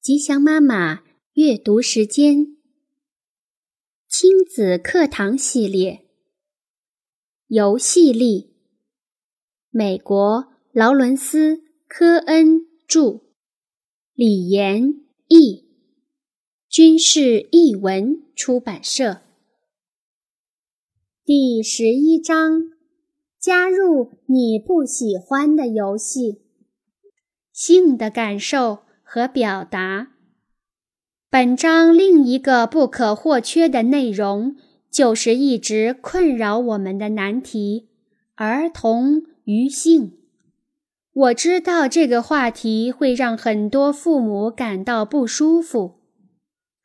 吉祥妈妈阅读时间，亲子课堂系列，游戏力。美国劳伦斯·科恩著，李延译，军事译文出版社。第十一章：加入你不喜欢的游戏。性的感受。和表达。本章另一个不可或缺的内容，就是一直困扰我们的难题——儿童与性。我知道这个话题会让很多父母感到不舒服。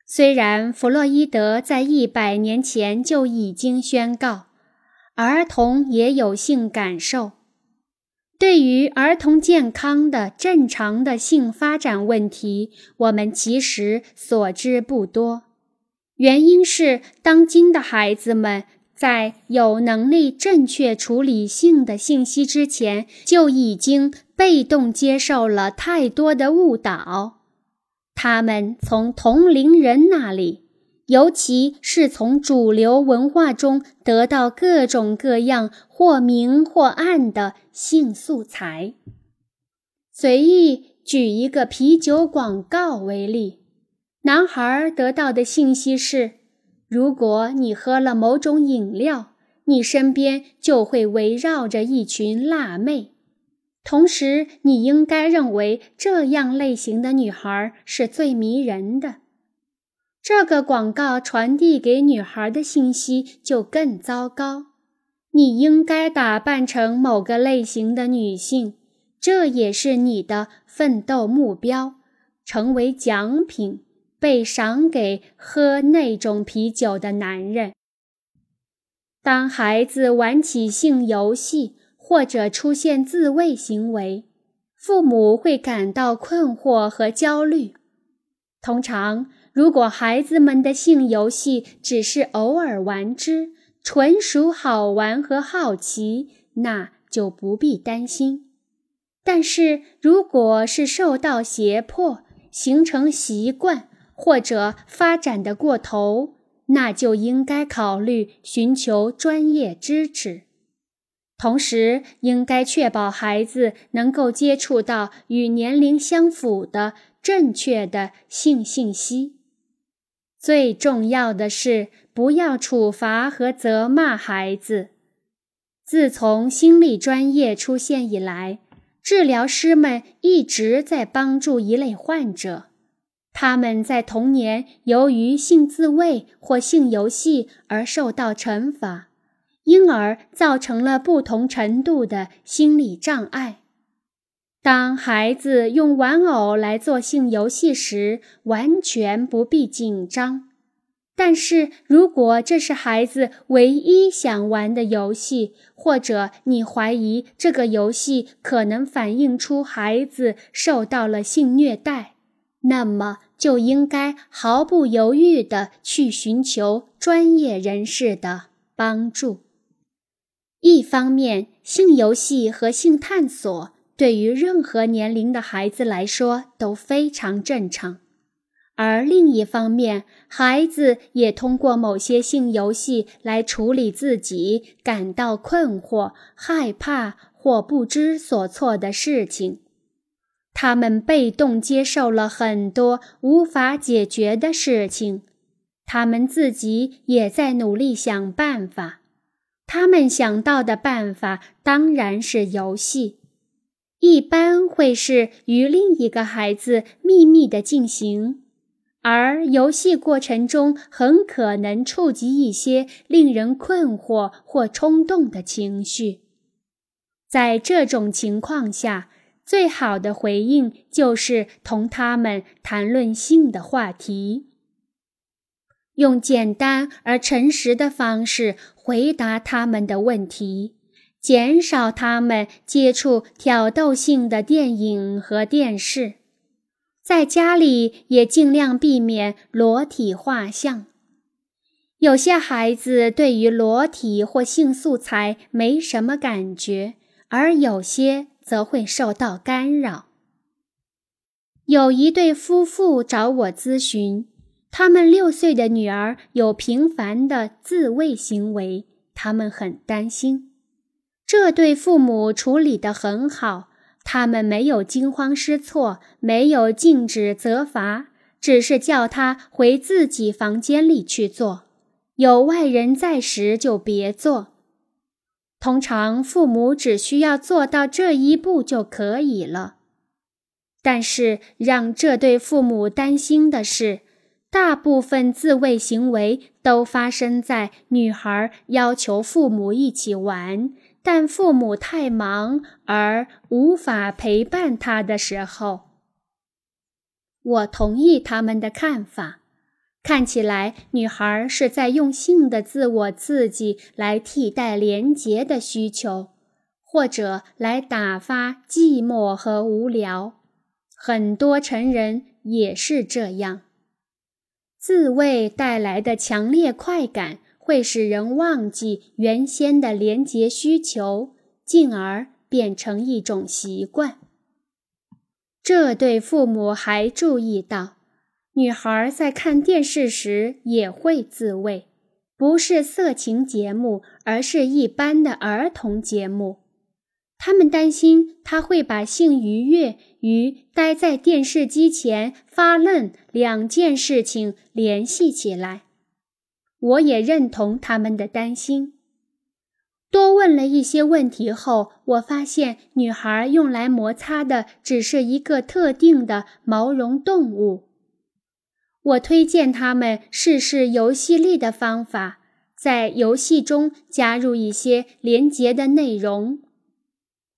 虽然弗洛伊德在一百年前就已经宣告，儿童也有性感受。对于儿童健康的正常的性发展问题，我们其实所知不多。原因是当今的孩子们在有能力正确处理性的信息之前，就已经被动接受了太多的误导。他们从同龄人那里。尤其是从主流文化中得到各种各样或明或暗的性素材。随意举一个啤酒广告为例，男孩得到的信息是：如果你喝了某种饮料，你身边就会围绕着一群辣妹，同时你应该认为这样类型的女孩是最迷人的。这个广告传递给女孩的信息就更糟糕。你应该打扮成某个类型的女性，这也是你的奋斗目标，成为奖品，被赏给喝那种啤酒的男人。当孩子玩起性游戏或者出现自慰行为，父母会感到困惑和焦虑。通常。如果孩子们的性游戏只是偶尔玩之，纯属好玩和好奇，那就不必担心。但是，如果是受到胁迫、形成习惯或者发展的过头，那就应该考虑寻求专业支持。同时，应该确保孩子能够接触到与年龄相符的正确的性信息。最重要的是，不要处罚和责骂孩子。自从心理专业出现以来，治疗师们一直在帮助一类患者，他们在童年由于性自慰或性游戏而受到惩罚，因而造成了不同程度的心理障碍。当孩子用玩偶来做性游戏时，完全不必紧张。但是如果这是孩子唯一想玩的游戏，或者你怀疑这个游戏可能反映出孩子受到了性虐待，那么就应该毫不犹豫地去寻求专业人士的帮助。一方面，性游戏和性探索。对于任何年龄的孩子来说都非常正常，而另一方面，孩子也通过某些性游戏来处理自己感到困惑、害怕或不知所措的事情。他们被动接受了很多无法解决的事情，他们自己也在努力想办法。他们想到的办法当然是游戏。一般会是与另一个孩子秘密地进行，而游戏过程中很可能触及一些令人困惑或冲动的情绪。在这种情况下，最好的回应就是同他们谈论性的话题，用简单而诚实的方式回答他们的问题。减少他们接触挑逗性的电影和电视，在家里也尽量避免裸体画像。有些孩子对于裸体或性素材没什么感觉，而有些则会受到干扰。有一对夫妇找我咨询，他们六岁的女儿有频繁的自慰行为，他们很担心。这对父母处理得很好，他们没有惊慌失措，没有禁止责罚，只是叫他回自己房间里去做。有外人在时就别做。通常父母只需要做到这一步就可以了。但是让这对父母担心的是，大部分自慰行为都发生在女孩要求父母一起玩。但父母太忙而无法陪伴他的时候，我同意他们的看法。看起来，女孩是在用性的自我刺激来替代廉洁的需求，或者来打发寂寞和无聊。很多成人也是这样。自慰带来的强烈快感。会使人忘记原先的廉洁需求，进而变成一种习惯。这对父母还注意到，女孩在看电视时也会自慰，不是色情节目，而是一般的儿童节目。他们担心她会把性愉悦与待在电视机前发愣两件事情联系起来。我也认同他们的担心。多问了一些问题后，我发现女孩用来摩擦的只是一个特定的毛绒动物。我推荐他们试试游戏力的方法，在游戏中加入一些连结的内容。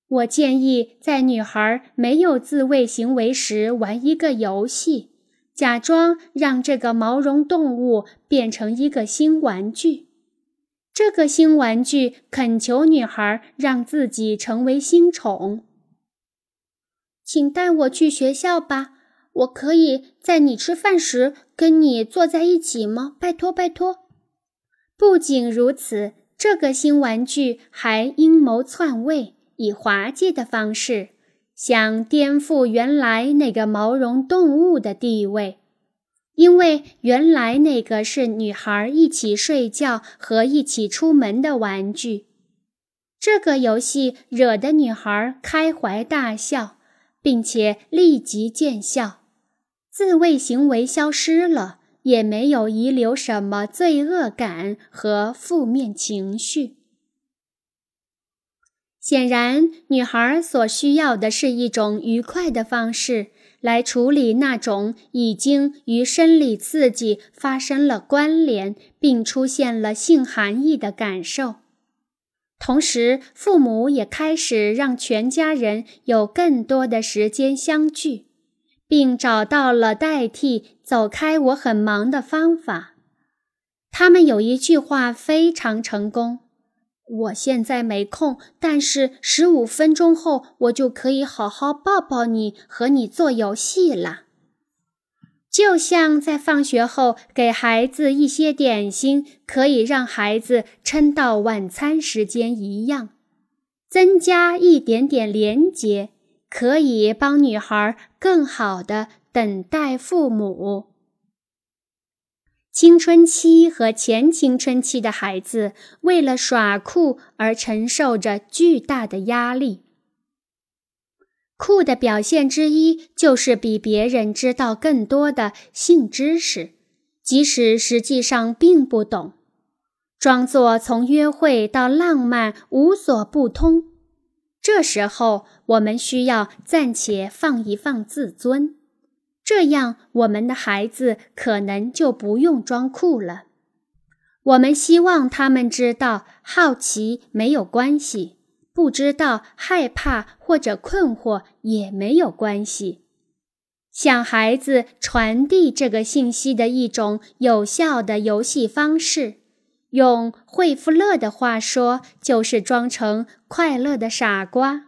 我建议在女孩没有自慰行为时玩一个游戏。假装让这个毛绒动物变成一个新玩具，这个新玩具恳求女孩让自己成为新宠。请带我去学校吧，我可以在你吃饭时跟你坐在一起吗？拜托，拜托。不仅如此，这个新玩具还阴谋篡位，以滑稽的方式。想颠覆原来那个毛绒动物的地位，因为原来那个是女孩一起睡觉和一起出门的玩具。这个游戏惹得女孩开怀大笑，并且立即见效，自慰行为消失了，也没有遗留什么罪恶感和负面情绪。显然，女孩所需要的是一种愉快的方式来处理那种已经与生理刺激发生了关联并出现了性含义的感受。同时，父母也开始让全家人有更多的时间相聚，并找到了代替“走开，我很忙”的方法。他们有一句话非常成功。我现在没空，但是十五分钟后我就可以好好抱抱你，和你做游戏了。就像在放学后给孩子一些点心，可以让孩子撑到晚餐时间一样，增加一点点连结，可以帮女孩更好的等待父母。青春期和前青春期的孩子为了耍酷而承受着巨大的压力。酷的表现之一就是比别人知道更多的性知识，即使实际上并不懂，装作从约会到浪漫无所不通。这时候，我们需要暂且放一放自尊。这样，我们的孩子可能就不用装酷了。我们希望他们知道，好奇没有关系，不知道、害怕或者困惑也没有关系。向孩子传递这个信息的一种有效的游戏方式，用惠夫勒的话说，就是装成快乐的傻瓜。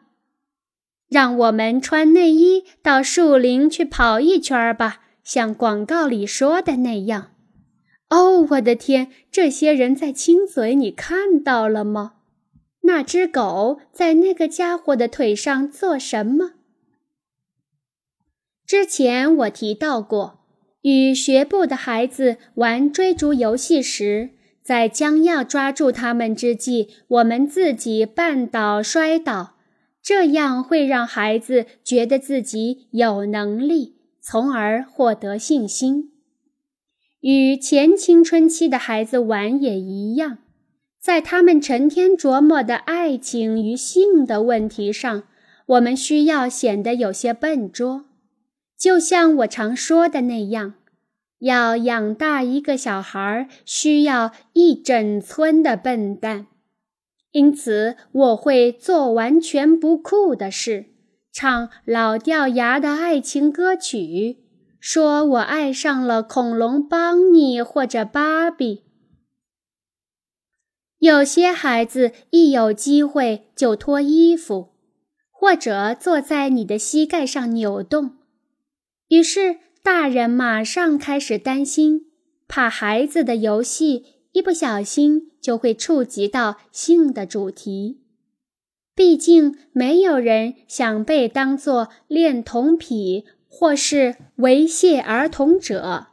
让我们穿内衣到树林去跑一圈吧，像广告里说的那样。哦，我的天，这些人在亲嘴，你看到了吗？那只狗在那个家伙的腿上做什么？之前我提到过，与学步的孩子玩追逐游戏时，在将要抓住他们之际，我们自己绊倒摔倒，这样会让孩子觉得自己有能力，从而获得信心。与前青春期的孩子玩也一样，在他们成天琢磨的爱情与性的问题上，我们需要显得有些笨拙。就像我常说的那样，要养大一个小孩，需要一整村的笨蛋。因此，我会做完全不酷的事，唱老掉牙的爱情歌曲，说我爱上了恐龙邦尼或者芭比。有些孩子一有机会就脱衣服，或者坐在你的膝盖上扭动。于是，大人马上开始担心，怕孩子的游戏一不小心就会触及到性的主题。毕竟，没有人想被当作恋童癖或是猥亵儿童者。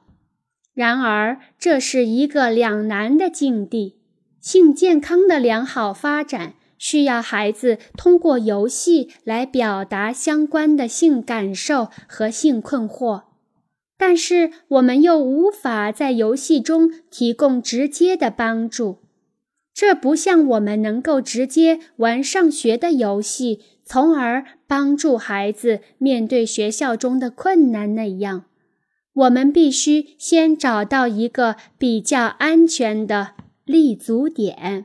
然而，这是一个两难的境地。性健康的良好发展。需要孩子通过游戏来表达相关的性感受和性困惑，但是我们又无法在游戏中提供直接的帮助。这不像我们能够直接玩上学的游戏，从而帮助孩子面对学校中的困难那样。我们必须先找到一个比较安全的立足点。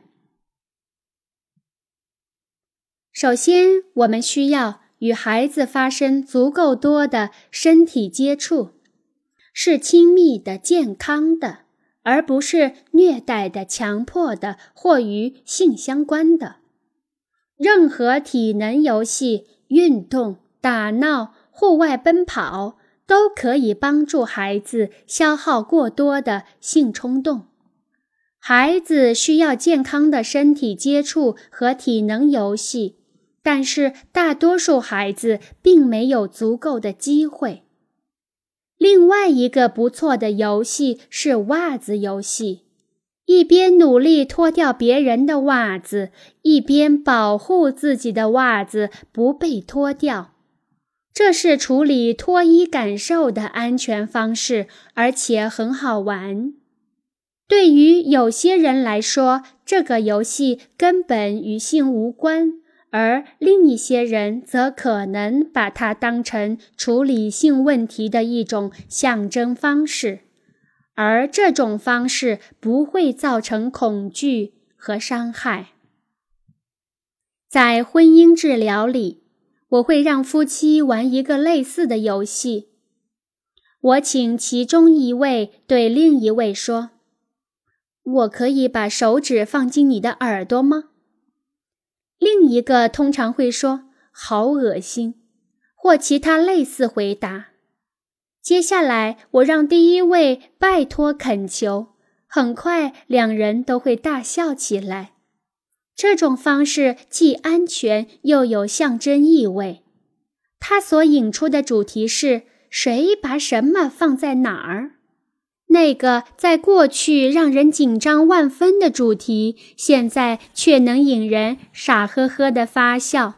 首先，我们需要与孩子发生足够多的身体接触，是亲密的、健康的，而不是虐待的、强迫的或与性相关的。任何体能游戏、运动、打闹、户外奔跑都可以帮助孩子消耗过多的性冲动。孩子需要健康的身体接触和体能游戏。但是大多数孩子并没有足够的机会。另外一个不错的游戏是袜子游戏，一边努力脱掉别人的袜子，一边保护自己的袜子不被脱掉。这是处理脱衣感受的安全方式，而且很好玩。对于有些人来说，这个游戏根本与性无关。而另一些人则可能把它当成处理性问题的一种象征方式，而这种方式不会造成恐惧和伤害。在婚姻治疗里，我会让夫妻玩一个类似的游戏。我请其中一位对另一位说：“我可以把手指放进你的耳朵吗？”另一个通常会说“好恶心”或其他类似回答。接下来，我让第一位拜托恳求，很快两人都会大笑起来。这种方式既安全又有象征意味。它所引出的主题是谁把什么放在哪儿。那个在过去让人紧张万分的主题，现在却能引人傻呵呵的发笑，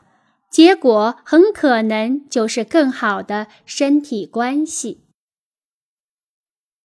结果很可能就是更好的身体关系。